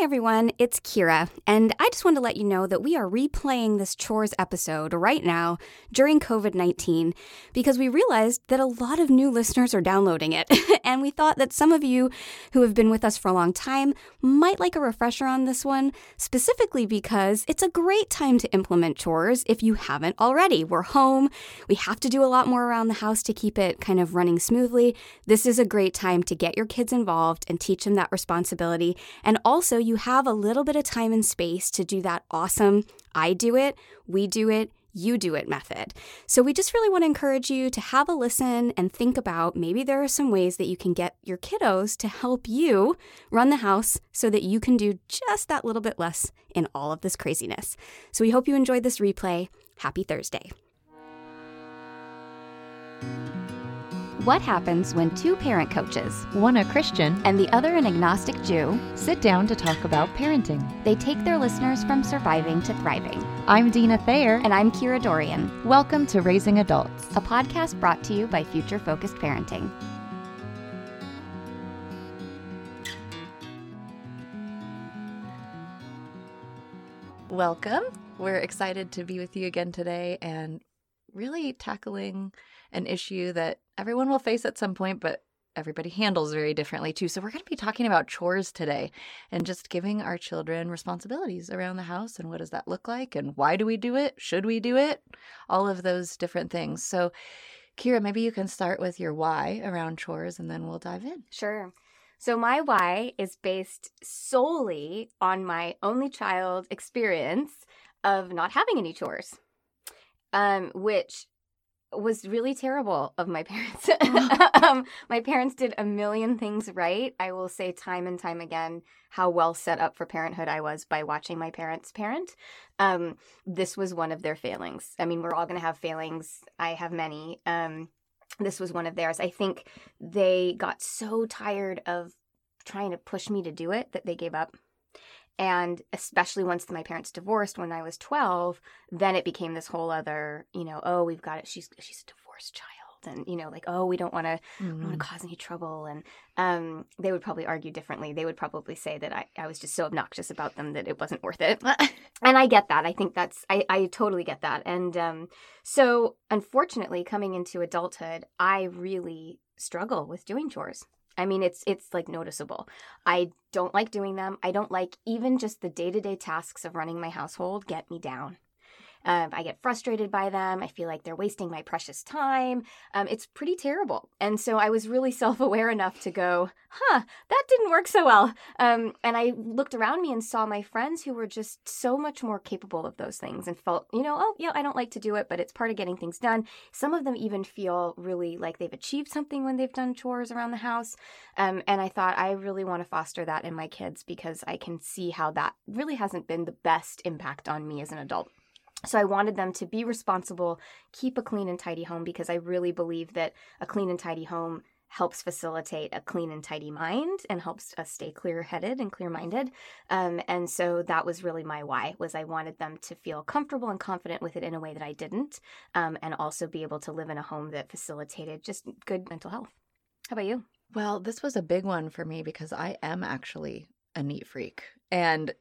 Hi, everyone. It's Kira, and I just want to let you know that we are replaying this chores episode right now during COVID 19 because we realized that a lot of new listeners are downloading it. and we thought that some of you who have been with us for a long time might like a refresher on this one, specifically because it's a great time to implement chores if you haven't already. We're home, we have to do a lot more around the house to keep it kind of running smoothly. This is a great time to get your kids involved and teach them that responsibility. And also, you have a little bit of time and space to do that awesome I do it, we do it, you do it method. So, we just really want to encourage you to have a listen and think about maybe there are some ways that you can get your kiddos to help you run the house so that you can do just that little bit less in all of this craziness. So, we hope you enjoyed this replay. Happy Thursday. What happens when two parent coaches, one a Christian and the other an agnostic Jew, sit down to talk about parenting? They take their listeners from surviving to thriving. I'm Dina Thayer. And I'm Kira Dorian. Welcome to Raising Adults, a podcast brought to you by Future Focused Parenting. Welcome. We're excited to be with you again today and really tackling an issue that everyone will face at some point, but everybody handles very differently too. So, we're going to be talking about chores today and just giving our children responsibilities around the house and what does that look like and why do we do it? Should we do it? All of those different things. So, Kira, maybe you can start with your why around chores and then we'll dive in. Sure. So, my why is based solely on my only child experience of not having any chores um, which was really terrible of my parents. um, my parents did a million things right. I will say time and time again how well set up for parenthood I was by watching my parents parent. Um, this was one of their failings. I mean, we're all going to have failings. I have many. Um, this was one of theirs. I think they got so tired of trying to push me to do it that they gave up. And especially once my parents divorced when I was 12, then it became this whole other, you know, oh, we've got it. She's she's a divorced child. And, you know, like, oh, we don't want to mm-hmm. want to cause any trouble. And um, they would probably argue differently. They would probably say that I, I was just so obnoxious about them that it wasn't worth it. and I get that. I think that's, I, I totally get that. And um, so, unfortunately, coming into adulthood, I really struggle with doing chores. I mean, it's it's like noticeable. I don't like doing them. I don't like even just the day to day tasks of running my household get me down. Um, I get frustrated by them. I feel like they're wasting my precious time. Um, it's pretty terrible. And so I was really self aware enough to go, huh, that didn't work so well. Um, and I looked around me and saw my friends who were just so much more capable of those things and felt, you know, oh, yeah, I don't like to do it, but it's part of getting things done. Some of them even feel really like they've achieved something when they've done chores around the house. Um, and I thought, I really want to foster that in my kids because I can see how that really hasn't been the best impact on me as an adult. So I wanted them to be responsible, keep a clean and tidy home because I really believe that a clean and tidy home helps facilitate a clean and tidy mind and helps us stay clear-headed and clear-minded. Um, and so that was really my why was I wanted them to feel comfortable and confident with it in a way that I didn't, um, and also be able to live in a home that facilitated just good mental health. How about you? Well, this was a big one for me because I am actually a neat freak, and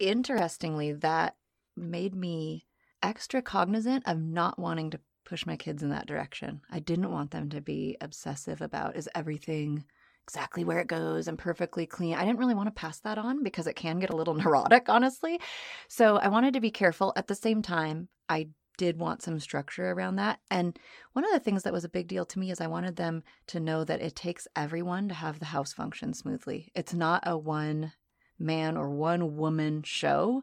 interestingly, that made me extra cognizant of not wanting to push my kids in that direction. I didn't want them to be obsessive about is everything exactly where it goes and perfectly clean. I didn't really want to pass that on because it can get a little neurotic, honestly. So I wanted to be careful. At the same time, I did want some structure around that. And one of the things that was a big deal to me is I wanted them to know that it takes everyone to have the house function smoothly. It's not a one man or one woman show.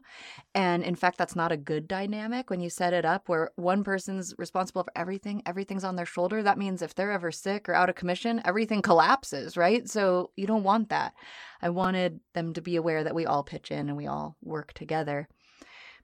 And in fact, that's not a good dynamic when you set it up where one person's responsible for everything, everything's on their shoulder. That means if they're ever sick or out of commission, everything collapses, right? So you don't want that. I wanted them to be aware that we all pitch in and we all work together.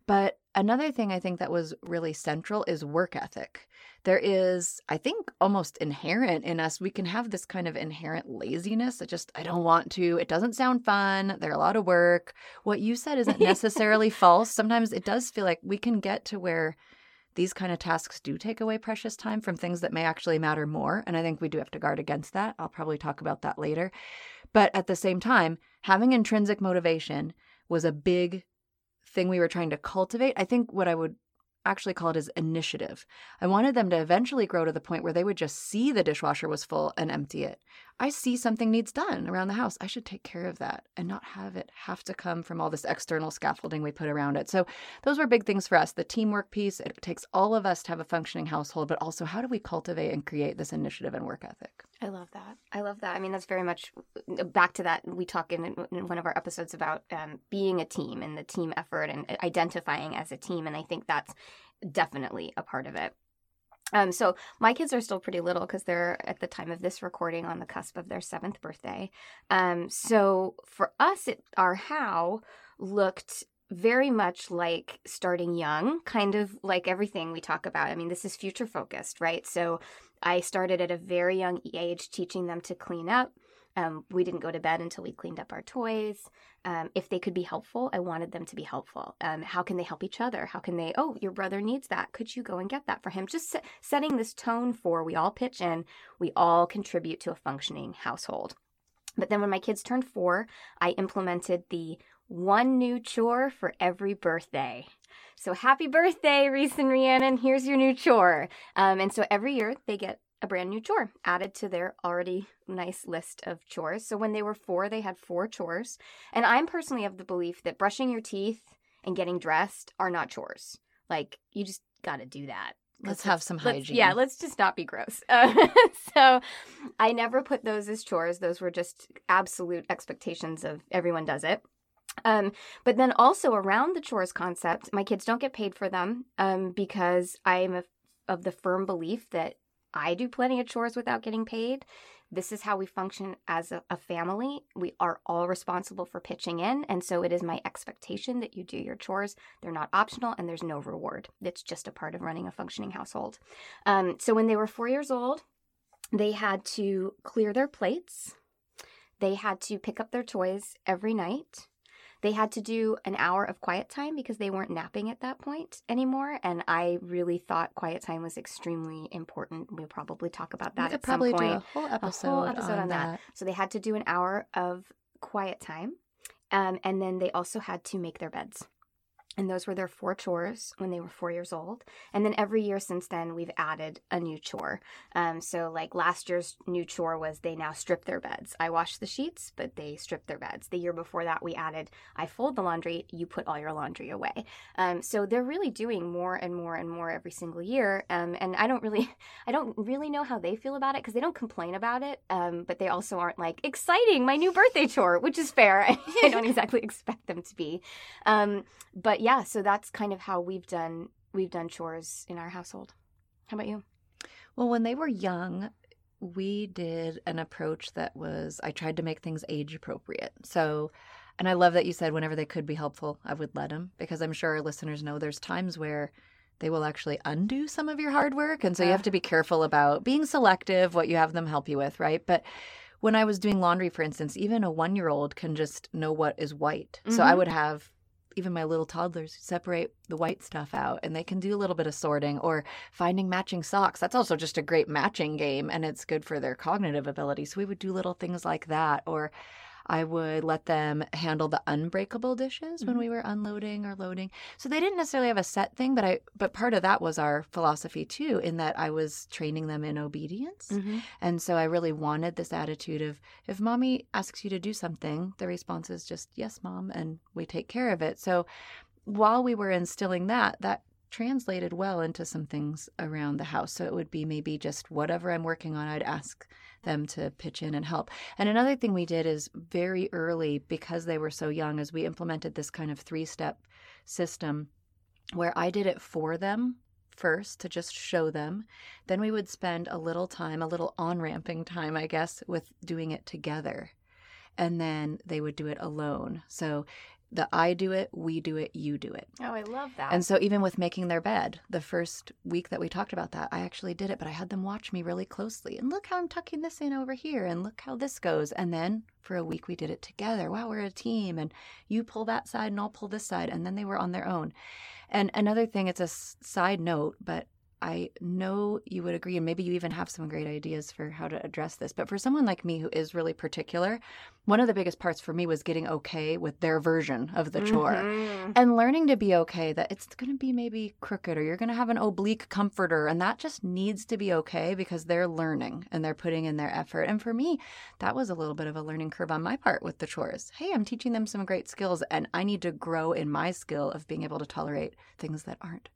But another thing I think that was really central is work ethic there is, I think, almost inherent in us. We can have this kind of inherent laziness that just, I don't want to. It doesn't sound fun. They're a lot of work. What you said isn't necessarily false. Sometimes it does feel like we can get to where these kind of tasks do take away precious time from things that may actually matter more. And I think we do have to guard against that. I'll probably talk about that later. But at the same time, having intrinsic motivation, was a big thing we were trying to cultivate. I think what I would actually call it is initiative. I wanted them to eventually grow to the point where they would just see the dishwasher was full and empty it. I see something needs done around the house. I should take care of that and not have it have to come from all this external scaffolding we put around it. So, those were big things for us. The teamwork piece, it takes all of us to have a functioning household, but also how do we cultivate and create this initiative and work ethic? I love that. I love that. I mean, that's very much uh, back to that. We talk in, in one of our episodes about um, being a team and the team effort and identifying as a team. And I think that's definitely a part of it. Um, so my kids are still pretty little because they're at the time of this recording on the cusp of their seventh birthday. Um, so for us, it, our how looked very much like starting young, kind of like everything we talk about. I mean, this is future focused, right? So I started at a very young age teaching them to clean up. Um, we didn't go to bed until we cleaned up our toys. Um, if they could be helpful, I wanted them to be helpful. Um, how can they help each other? How can they, oh, your brother needs that. Could you go and get that for him? Just setting this tone for we all pitch in, we all contribute to a functioning household. But then when my kids turned four, I implemented the one new chore for every birthday. So happy birthday, Reese and Rhiannon. Here's your new chore. Um, and so every year they get a brand new chore added to their already nice list of chores. So when they were four, they had four chores. And I'm personally of the belief that brushing your teeth and getting dressed are not chores. Like, you just got to do that. Let's have some hygiene. yeah, let's just not be gross. Uh, so I never put those as chores. Those were just absolute expectations of everyone does it. Um, but then also around the chores concept, my kids don't get paid for them um, because I'm a, of the firm belief that I do plenty of chores without getting paid. This is how we function as a, a, family. We are all responsible for pitching in. And so it is my expectation that you do your chores. They're not optional and there's no reward. It's just a part of running a functioning household. Um, so when they were four years old, they had to clear their plates, they had to pick up their toys every night. They had to do an hour of quiet time because they weren't napping at that point anymore. And I really thought quiet time was extremely important. We'll probably talk about that we at probably some point. Do a whole episode, a whole episode on, on that. that. So they had to do an hour of quiet time. Um, and then they also had to make their beds. And those were their four chores when they were four years old. And then every year since then, we've added a new chore. Um, so, like last year's new chore was they now strip their beds. I wash the sheets, but they strip their beds. The year before that, we added I fold the laundry, you put all your laundry away. Um, so they're really doing more and more and more every single year. Um, and I don't really, I don't really know how they feel about it because they don't complain about it. Um, but they also aren't like exciting, my new birthday chore, which is fair. I don't exactly expect them to be. Um, but yeah, so that's kind of how we've done we've done chores in our household. How about you? Well, when they were young, we did an approach that was I tried to make things age appropriate. So, and I love that you said whenever they could be helpful, I would let them because I'm sure our listeners know there's times where they will actually undo some of your hard work. And so you have to be careful about being selective what you have them help you with, right? But when I was doing laundry, for instance, even a one year old can just know what is white. Mm-hmm. So I mm-hmm. would have even my little toddlers separate the white stuff out and they can do a little bit of sorting or finding matching socks. That's also just a great matching game and it's good for their cognitive ability. So we would do little things like that or I would let them handle the unbreakable dishes when mm-hmm. we were unloading or loading. So they didn't necessarily have a set thing, but I but part of that was our philosophy too, in that I was training them in obedience. Mm-hmm. And so I really wanted this attitude of if mommy asks you to do something, the response is just yes, mom, and we take care of it. So while we were instilling that, that translated well into some things around the house. So it would be maybe just whatever I'm working on, I'd ask them to pitch in and help. And another thing we did is very early, because they were so young, is we implemented this kind of three step system where I did it for them first to just show them. Then we would spend a little time, a little on ramping time, I guess, with doing it together. And then they would do it alone. So the I do it, we do it, you do it. Oh, I love that. And so even with making their bed, the first week that we talked about that, I actually did it, but I had them watch me really closely. And look how I'm tucking this in over here and look how this goes. And then for a week we did it together. Wow, we're a team and you pull that side and I'll pull this side and then they were on their own. And another thing, it's a side note, but I know you would agree, and maybe you even have some great ideas for how to address this. But for someone like me who is really particular, one of the biggest parts for me was getting okay with their version of the chore Mhm. and learning to be okay that it's going to be maybe crooked or you're going to have an oblique comforter. And that just needs to be okay because they're learning and they're putting in their effort. And for me, that was a little bit of a learning curve on my part with the chores. Hey, I'm teaching them some great skills, and I need to grow in my skill of being able to tolerate things that aren't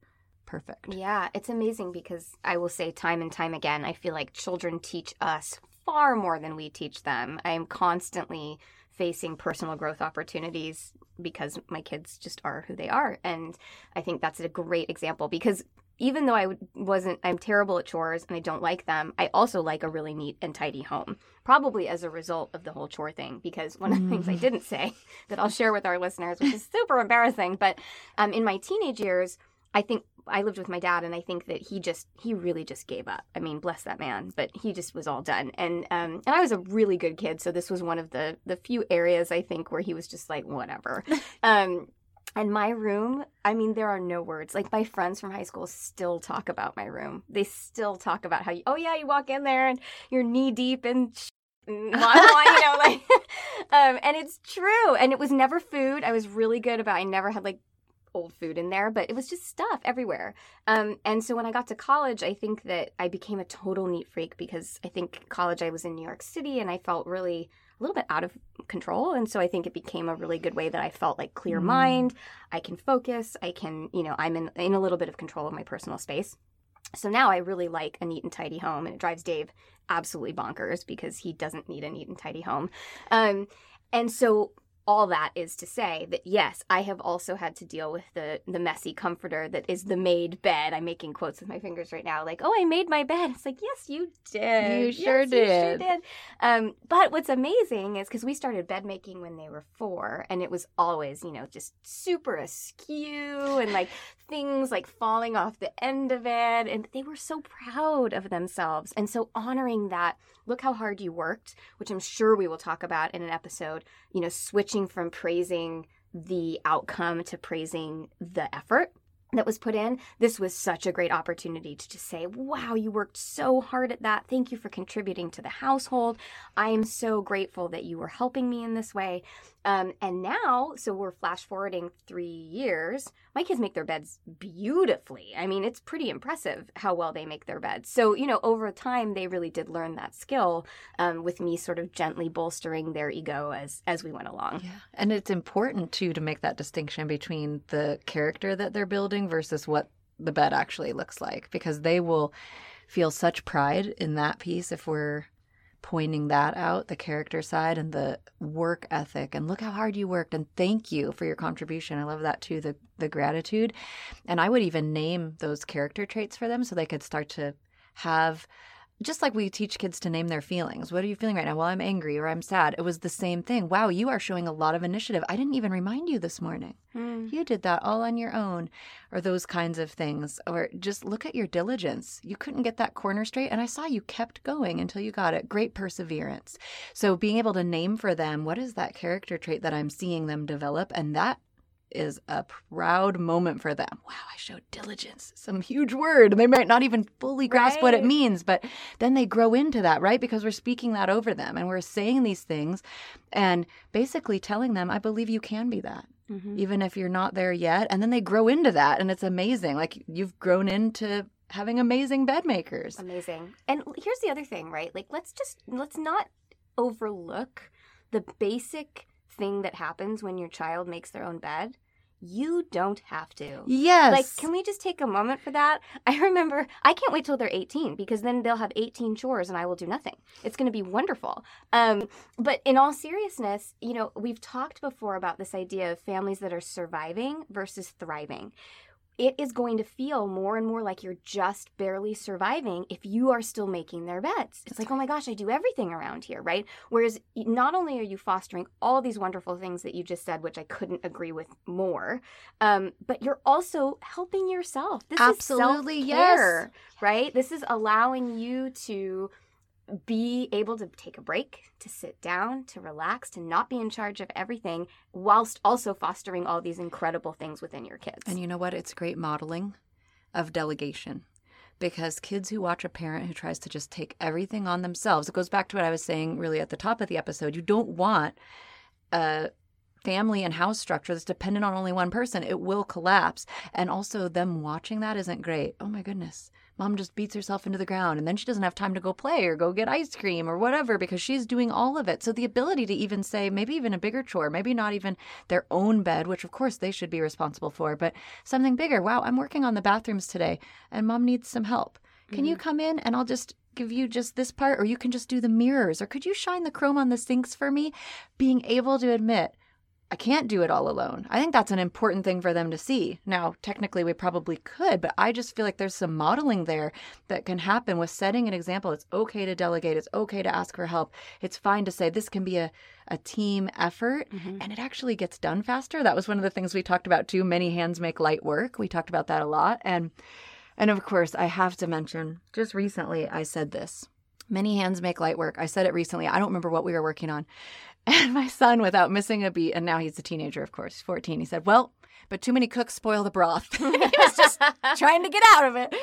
perfect. Yeah, it's amazing because I will say time and time again, I feel like children teach us far more than we teach them. I am constantly facing personal growth opportunities because my kids just are who they are. And I think that's a great example because even though I wasn't, I'm terrible at chores and I don't like them, I also like a really neat and tidy home. Probably as a result of the whole chore thing, because one of the things I Mhm. didn't say that I'll share with our listeners, which is super embarrassing, but um, in my teenage years, I think I lived with my dad, and I think that he just he really just gave up. I mean, bless that man, but he just was all done. And um, and I was a really good kid, so this was one of the the few areas I think where he was just like whatever. um, and my room, I mean, there are no words. Like my friends from high school still talk about my room. They still talk about how you, oh yeah, you walk in there and you're knee deep sh- and blah, you know, like, um, and it's true. And it was never food. I was really good about. I never had like old food in there, but it was just stuff everywhere. Um, and so when I got to college, I think that I became a total neat freak because I think college I was in New York City and I felt really a little bit out of control. And so I think it became a really good way that I felt like clear Mm. mind. I can focus. I can, you know, I'm in, in a little bit of control of my personal space. So now I really like a neat and tidy home, and it drives Dave absolutely bonkers because he doesn't need a neat and tidy home. Um, and so all that is to say that yes, I have also had to deal with the the messy comforter that is the made bed. I'm making quotes with my fingers right now, like, "Oh, I made my bed." It's like, yes, you did. You Yes, sure You sure did. did. Um, but what's amazing is because we started bed making when they were four, and it was always, you know, just super askew and like things like falling off the end of it, and they were so proud of themselves, and so honoring that. Look how hard you worked, which I'm sure we will talk about in an episode you know, switching from praising the outcome to praising the effort that was put in. This was such a great opportunity to just say, wow, you worked so hard at that. Thank you for contributing to the household. I am so grateful that you were helping me in this way. Um, and now, so we're flash forwarding three years. My kids make their beds beautifully. I mean, it's pretty impressive how well they make their beds. So, you know, over time, they really did learn that skill um, with me sort of gently bolstering their ego as as we went along. Yeah. And it's important too to make that distinction between the character that they're building versus what the bed actually looks like because they will feel such pride in that piece if we're pointing that out the character side and the work ethic and look how hard you worked and thank you for your contribution. I love that too the the gratitude. And i would even name those character traits for them so they could start to have just like we teach kids to name their feelings. What are you feeling right now? Well, I'm angry or I'm sad. It was the same thing. Wow, you are showing a lot of initiative. I didn't even remind you this morning. Hmm. You did that all on your own, or those kinds of things. Or just look at your diligence. You couldn't get that corner straight, and I saw you kept going until you got it. Great perseverance. So, being able to name for them what is that character trait that I'm seeing them develop, and that is a proud moment for them. Wow, I showed diligence. Some huge word. They might not even fully grasp what it means, but then they grow into that, right? Because we're speaking that over them and we're saying these things and basically telling them, I believe you can be that, Mhm. even if you're not there yet. And then they grow into that and it's amazing. Like you've grown into having amazing bed makers. Amazing. And here's the other thing, right? Like let's just let's not overlook the basic thing that happens when your child makes their own bed. You don't have to. Yes. Like, can we just take a moment for that? I remember, I can't wait till they're 18 because then they'll have 18 chores and I will do nothing. It's going to be wonderful. Um, but in all seriousness, you know, we've talked before about this idea of families that are surviving versus thriving. It is going to feel more and more like you're just barely surviving if you are still making their beds. It's like, oh my gosh, I do everything around here, right? Whereas not only are you fostering all these wonderful things that you just said, which I couldn't agree with more, um, but you're also helping yourself. This Absolutely, is yes. right? This is allowing you to be able to take a break, to sit down, to relax, to not be in charge of everything, whilst also fostering all these incredible things within your kids. And you know what? It's great modeling of delegation because kids who watch a parent who tries to just take everything on themselves, it goes back to what I was saying really at the top of the episode. You don't want a family and house structure that's dependent on only one person. It will collapse. And also, them watching that isn't great. Oh my goodness. Mom just beats herself into the ground and then she doesn't have time to go play or go get ice cream or whatever because she's doing all of it. So, the ability to even say, maybe even a bigger chore, maybe not even their own bed, which of course they should be responsible for, but something bigger. Wow, I'm working on the bathrooms today and mom needs some help. Can mm-hmm. you come in and I'll just give you just this part, or you can just do the mirrors, or could you shine the chrome on the sinks for me? Being able to admit, I can't do it all alone. I think that's an important thing for them to see. Now, technically, we probably could, but I just feel like there's some modeling there that can happen with setting an example. It's okay to delegate, it's okay to ask for help. It's fine to say this can be a, a team effort mm-hmm. and it actually gets done faster. That was one of the things we talked about too. Many hands make light work. We talked about that a lot. And and of course, I have to mention, just recently I said this. Many hands make light work. I said it recently. I don't remember what we were working on. And my son, without missing a beat, and now he's a teenager, of course, 14, he said, Well, but too many cooks spoil the broth. he was just trying to get out of it.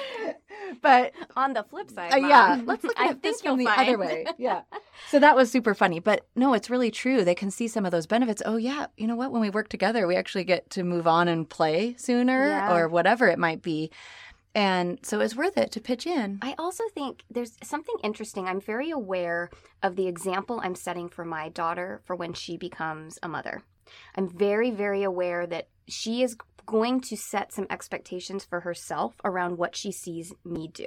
But on the flip side, uh, yeah, let's look at this from the find. other way. Yeah. So that was super funny. But no, it's really true. They can see some of those benefits. Oh, yeah. You know what? When we work together, we actually get to move on and play sooner yeah. or whatever it might be. And so it's worth it to pitch in. I also think there's something interesting. I'm very aware of the example I'm setting for my daughter for when she becomes a mother. I'm very, very aware that she is going to set some expectations for herself around what she sees me do.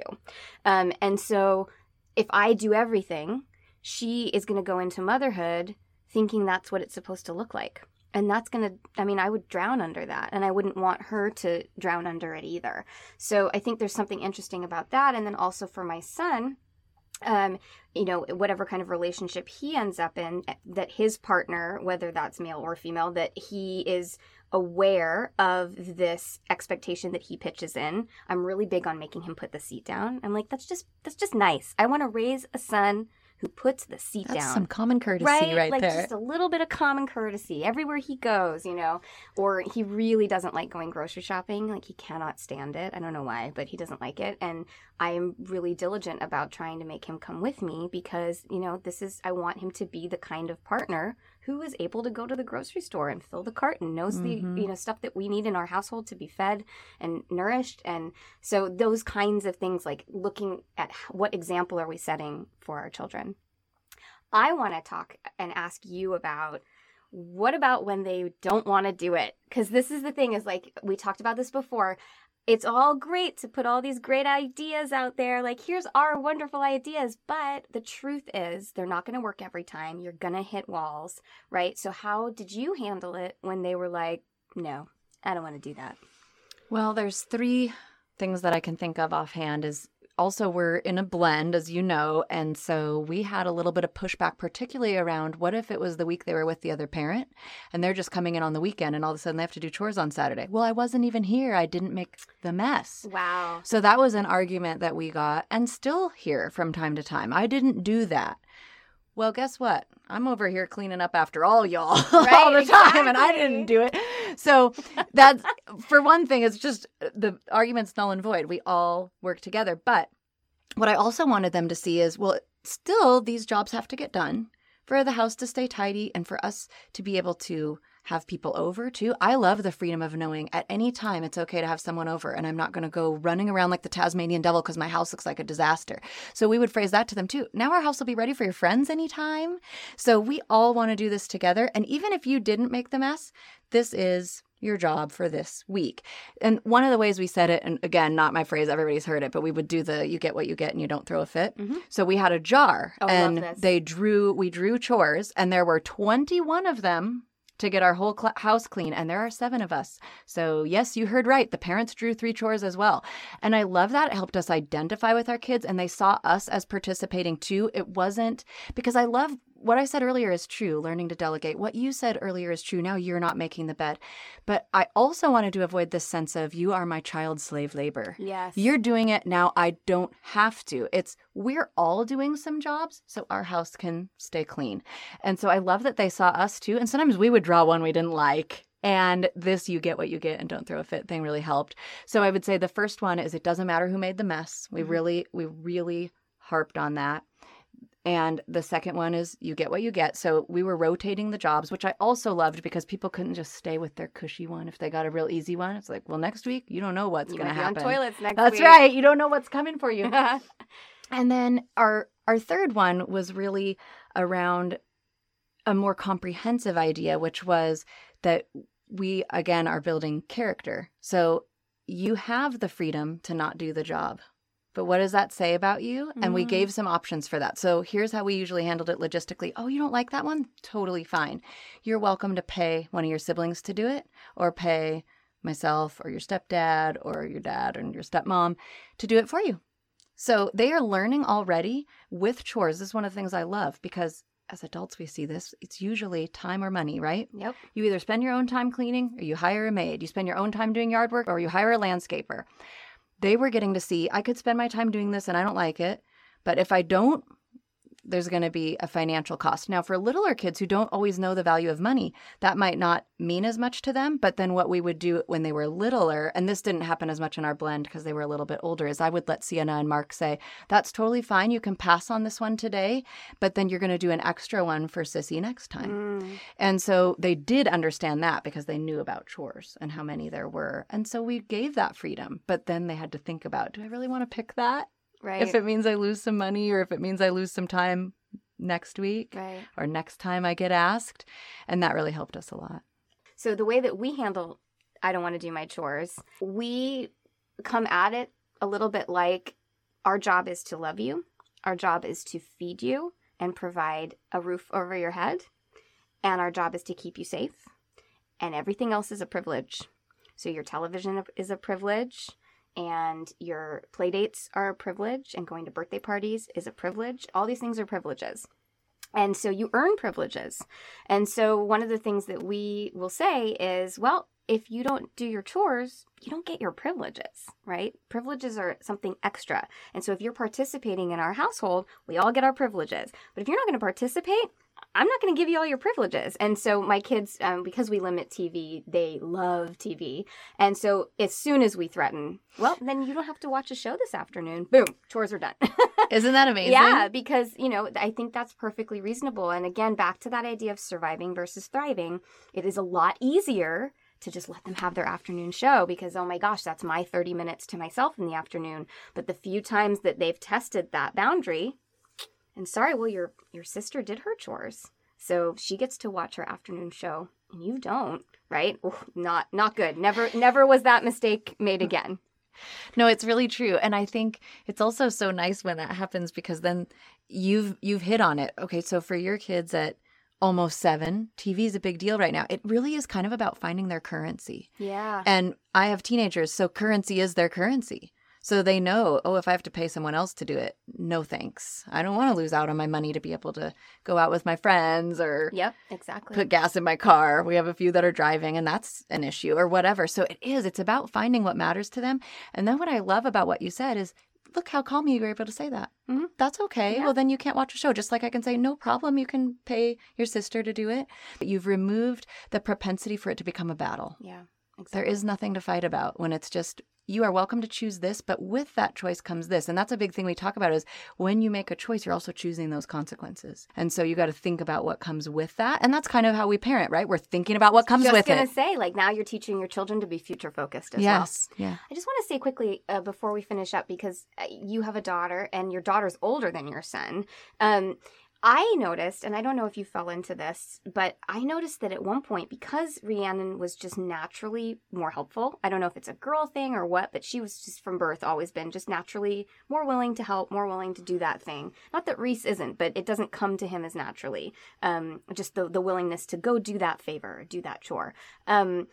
Um, and so if I do everything, she is going to go into motherhood thinking that's what it's supposed to look like and that's going to i mean i would drown under that and i wouldn't want her to drown under it either so i think there's something interesting about that and then also for my son um, you know, whatever kind of relationship he ends up in, that his partner, whether that's male or female, that he is aware of this expectation that he pitches in. I'm really big on making him put the seat down. I'm like, that's just that's just nice. I want to raise a son who puts the seat That's down. Some common courtesy right, right like there. Just a little bit of common courtesy everywhere he goes, you know. Or he really doesn't like going grocery shopping. Like he cannot stand it. I don't know why, but he doesn't like it. And I am really diligent about trying to make him come with me because, you know, this is I want him to be the kind of partner who is able to go to the grocery store and fill the cart and knows mm-hmm. the you know stuff that we need in our household to be fed and nourished. And so those kinds of things like looking at what example are we setting for our children? I want to talk and ask you about what about when they don't want to do it? Because this is the thing is like we talked about this before it's all great to put all these great ideas out there. Like, here's our wonderful ideas. But the truth is, they're not going to work every time. You're going to hit walls, right? So, how did you handle it when they were like, no, I don't want to do that? Well, there's three things that I can think of offhand is also we're in a blend as you know and so we had a little bit of pushback particularly around what if it was the week they were with the other parent and they're just coming in on the weekend and all of a sudden they have to do chores on saturday. Well i wasn't even here. I didn't make the mess. Wow. So that was an argument that we got and still hear from time to time. I didn't do that well, guess what? I'm over here cleaning up after all y'all right, all the time, exactly. and I didn't do it. So that's for one thing. It's just uh, the argument's null and void. We all work together. But what I also wanted them to see is, well, still these jobs have to get done for the house to stay tidy and for us to be able to have people over too. I love the freedom of knowing at any time it's okay to have someone over and I'm not going to go running around like the Tasmanian devil because my house looks like a disaster. So we would phrase that to them too. Now our house will be ready for your friends anytime. So we all want to do this together. And even if you didn't make the mess, this is your job for this week. And one of the ways we said it, and again, not my phrase, everybody's heard it, but we would do the you get what you get and you don't throw a fit. Mm-hmm. So we had a jar oh, and they drew, we drew chores, and there were 21 of them to get our whole cl- house clean, and there are seven of us. So, yes, you heard right. The parents drew three chores as well. And I love that. It helped us identify with our kids, and they saw us as participating too. It wasn't because I love what I said earlier is true, learning to delegate. What you said earlier is true. Now you're not making the bed. But I also wanted to avoid this sense of you are my child slave labor. Yes. You're doing it now. I don't have to. It's we're all doing some jobs so our house can stay clean. And so I love that they saw us too. And sometimes we would draw one we didn't like And this you get what you get and don't throw a fit thing really helped. So I would say the first one is it doesn't matter who made the mess. We Mhm. really, we really harped on that. And the second one is you get what you get. So we were rotating the jobs, which I also loved because people couldn't just stay with their cushy one if they got a real easy one. It's like, well, next week you don't know what's going to happen. on toilets next That's week. right. You don't know what's coming for you. and then our our third one was really around a more comprehensive idea, which was that we again are building character. So you have the freedom to not do the job. But what does that say about you? And we Mm. gave some options for that. So here's how we usually handled it logistically. Oh, you don't like that one? Totally fine. You're welcome to pay one of your siblings to do it or pay myself or your stepdad or your dad and your stepmom to do it for you. So they are learning already with chores. This is one of the things I love because as adults, we see this. It's usually time or money, right? Yep. You either spend your own time cleaning or you hire a maid. You spend your own time doing yard work or you hire a landscaper. They were getting to see I could spend my time doing this and I don't like it. But if I don't, there's going to be a financial cost. Now, for littler kids who don't always know the value of money, that might not mean as much to them. But then what we would do when they were littler, and this didn't happen as much in our blend because they were a little bit older, is I would let Sienna and Mark say, That's totally fine. You can pass on this one today, but then you're going to do an extra one for Sissy next time. Mm. And so they did understand that because they knew about chores and how many there were. And so we gave that freedom. But then they had to think about do I really want to pick that? Right. If it means I lose some money or if it means I lose some time next week right. or next time I get asked. And that really helped us a lot. So the way that we handle I don't want to do my chores, we come at it a little bit like our job is to love you. Our job is to feed you and provide a roof over your head. And our job is to keep you safe. And everything else is a privilege. So your television is a privilege and your play dates are a privilege and going to birthday parties is a privilege. All these things are privileges. And so you earn privileges. And so one of the things that we will say is, well, if you don't do your chores, you don't get your privileges, right? Privileges are something extra. And so if you're participating in our household, we all get our privileges. But if you're not going to participate, I'm not going to give you all your privileges. And so my kids, um, because we limit TV, they love TV. And so as soon as we threaten, well, then you don't have to watch a show this afternoon. Boom, chores are done. Isn't that amazing? Yeah, because, you know, I think that's perfectly reasonable. And again, back to that idea of surviving versus thriving, it is a lot easier to just let them have their afternoon show because, oh my gosh, that's my 30 minutes to myself in the afternoon. But the few times that they've tested that boundary, and sorry, well, your your sister did her chores, so she gets to watch her afternoon show, and you don't, right? Ooh, not not good. Never never was that mistake made again. No, it's really true. And I think it's also so nice when that happens because then you've you've hit on it. Okay, so for your kids at almost 7, TV is a big deal right now. It really is kind of about finding their currency. Yeah. And I have teenagers, so currency is their currency. So they know, oh, if I have to pay someone else to do it, no thanks. I don't want to lose out on my money to be able to go out with my friends or Yep. Exactly. put gas in my car. We have a few that are driving, and that's an issue or whatever. So it is, it's about finding what matters to them. And then what I love about what you said is, look how calm you were able to say that. Mhm. That's okay. Yeah. Well, then you can't watch a show. Just like I can say, no problem, you can pay your sister to do it. But you've removed the propensity for it to become a battle. yeah. Exactly. There is nothing to fight about when it's just you are welcome to choose this, but with that choice comes this. And that's a big thing we talk about is when you make a choice, you're also choosing those consequences. And so you got to think about what comes with that. And that's kind of how we parent, right? We're thinking about what comes just with gonna it. say, like now you're teaching your children to be future focused as yes. Yeah. I just want to say quickly uh, before we finish up because uh, you have a daughter and your daughter's older than your son. Um, I noticed, and I don't know if you fell into this, but I noticed that at one point, because Rhiannon was just naturally more helpful, I don't know if it's a girl thing or what, but she was just from birth always been just naturally more willing to help, more willing to do that thing. Not that Reese isn't, but it doesn't come to him as naturally. Um, just the, the willingness to go do that favor, do that chore. Um,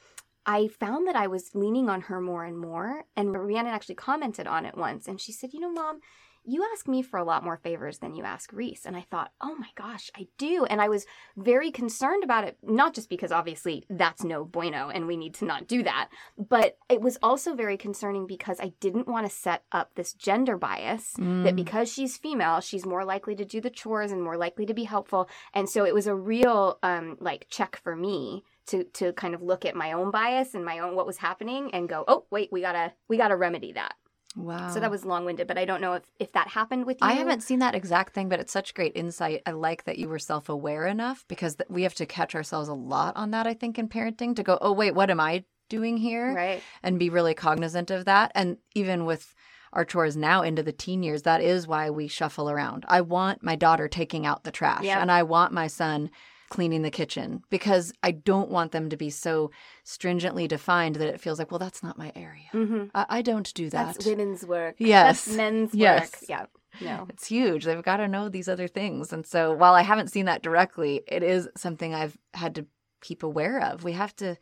I found that I was leaning on her more and more. And Rhiannon actually commented on it once. And she said, You know, mom, you ask me for a lot more favors than you ask Reese. And I thought, Oh my gosh, I do. And I was very concerned about it, not just because obviously that's no bueno and we need to not do that, but it was also very concerning because I didn't want to set up this gender bias that Mm. because she's female, she's more likely to do the chores and more likely to be helpful. And so it was a real um, like check for me to to kind of look at my own bias and my own what was happening and go, oh wait, we gotta we gotta remedy that. Wow. So that was long winded, but I don't know if if that happened with you. I haven't seen that exact thing, but it's such great insight. I like that you were self aware enough because th- we have to catch ourselves a lot on that, I think, in parenting to go, oh, wait, what am I doing here? right. And be really cognizant of that. And even with our chores now into the teen years, that is why we shuffle around. I want my daughter taking out the trash Yep. and I want my son cleaning the kitchen because I don't want them to be so stringently defined that it feels like, well, that's not my area. Mm-hmm. I, I don't do that. That's women's work. Yes. That's men's Yes. work. Yeah. No. It's huge. They've got to know these other things. And so while I haven't seen that directly, it is something I've had to keep aware of. We have to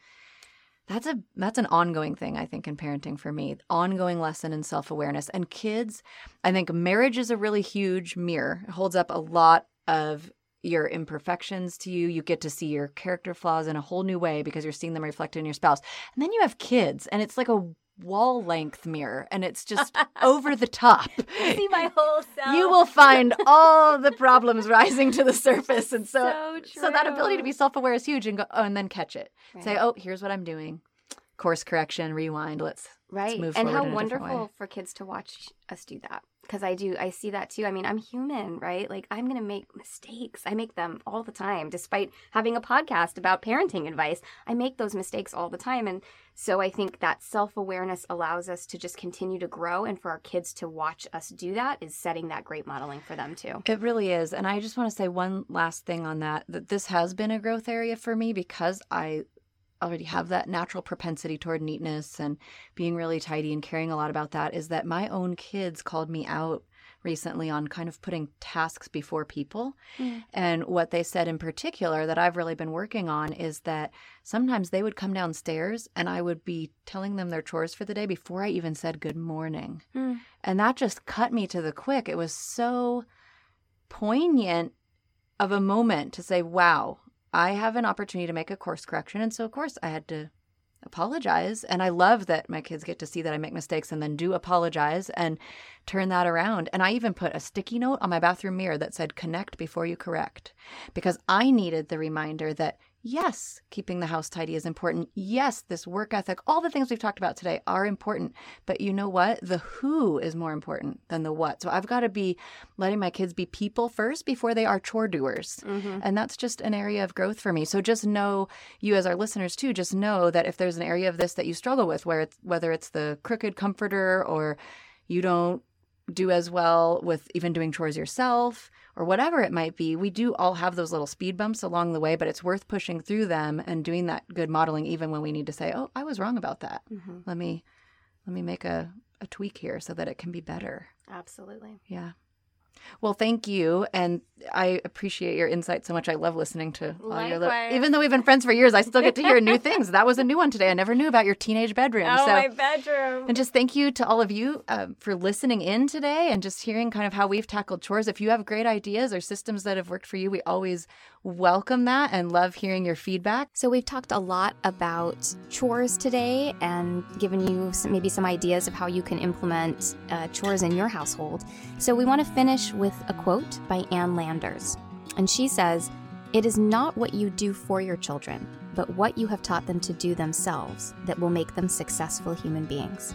that's a that's an ongoing thing I think in parenting for me. Ongoing lesson in self-awareness. And kids, I think marriage is a really huge mirror. It holds up a lot of your imperfections to you. You get to see your character flaws in a whole new way because you're seeing them reflected in your spouse. And then you have kids and it's like a wall length mirror and it's just over the top. See my whole self. You will find all the problems rising to the surface, and so so, so, that ability to be self-aware is huge, and go oh, and then catch it. Say, oh, here's what I'm doing. Course correction, rewind. Let's right move and how in a different way. wonderful for kids to watch us do that because i do i see that too. I mean i'm human right? Like i'm gonna make mistakes. I make them all the time despite having a podcast about parenting advice. I make those mistakes all the time and so i think that self-awareness allows us to just continue to grow and for our kids to watch us do that is setting that great modeling for them too. It really is. And I just want to say one last thing on that that this has been a growth area for me because I already have that natural propensity toward neatness and being really tidy and caring a lot about that is that my own kids called me out recently on kind of putting tasks before people. Mm. And what they said in particular that I've really been working on is that sometimes they would come downstairs and I would be telling them their chores for the day before I even said good morning. Mm. And that just cut me to the quick. It was so poignant of a moment to say, wow, I have an opportunity to make a course correction. And so, of course, I had to apologize. And I love that my kids get to see that I make mistakes and then do apologize and turn that around. And I even put a sticky note on my bathroom mirror that said, connect before you correct, because I needed the reminder that. Yes, keeping the house tidy is important. Yes, this work ethic, all the things we've talked about today are important. But you know what? The who is more important than the what. So I've got to be letting my kids be people first before they are chore doers. Mm-hmm. And that's just an area of growth for me. So just know, you as our listeners too, just know that if there's an area of this that you struggle with, where it's whether it's the crooked comforter or you don't do as well with even doing chores yourself or whatever it might be, we do all have those little speed bumps along the way, but it's worth pushing through them and doing that good modeling even when we need to say, "Oh, I was wrong about that. Mm-hmm. Let me let me make a a tweak here so that it can be better." Absolutely. Yeah. Well, thank you, and I appreciate your insight so much. I love listening to all your. Li- Likewise. Even though we've been friends for years, I still get to hear new things. That was a new one today. I never knew about your teenage bedroom. Oh, so, my bedroom. and just thank you to all of you uh, for listening in today and just hearing kind of how we've tackled chores. If you have great ideas or systems that have worked for you, we always welcome that and love hearing your feedback. So, we've talked a lot about chores today and given you some, maybe some ideas of how you can implement uh, chores in your household. So, we want to finish with a quote by Ann Landers. And she says, It is not what you do for your children, but what you have taught them to do themselves that will make them successful human beings.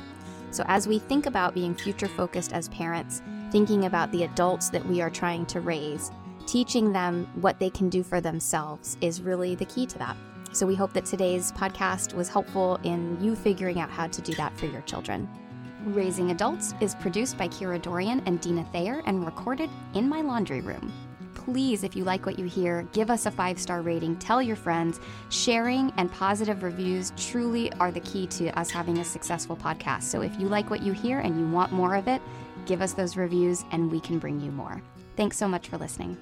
So, as we think about being future focused as parents, thinking about the adults that we are trying to raise, teaching them what they can do for themselves is really the key to that. So we hope that today's podcast was helpful in you figuring out how to do that for your children. Raising Adults is produced by Kira Dorian and Dina Thayer and recorded in my laundry room. Please, if you like what you hear, give us a five star rating, tell your friends. Sharing and positive reviews truly are the key to us having a successful podcast. So if you like what you hear and you want more of it, give us those reviews and we can bring you more. Thanks so much for listening.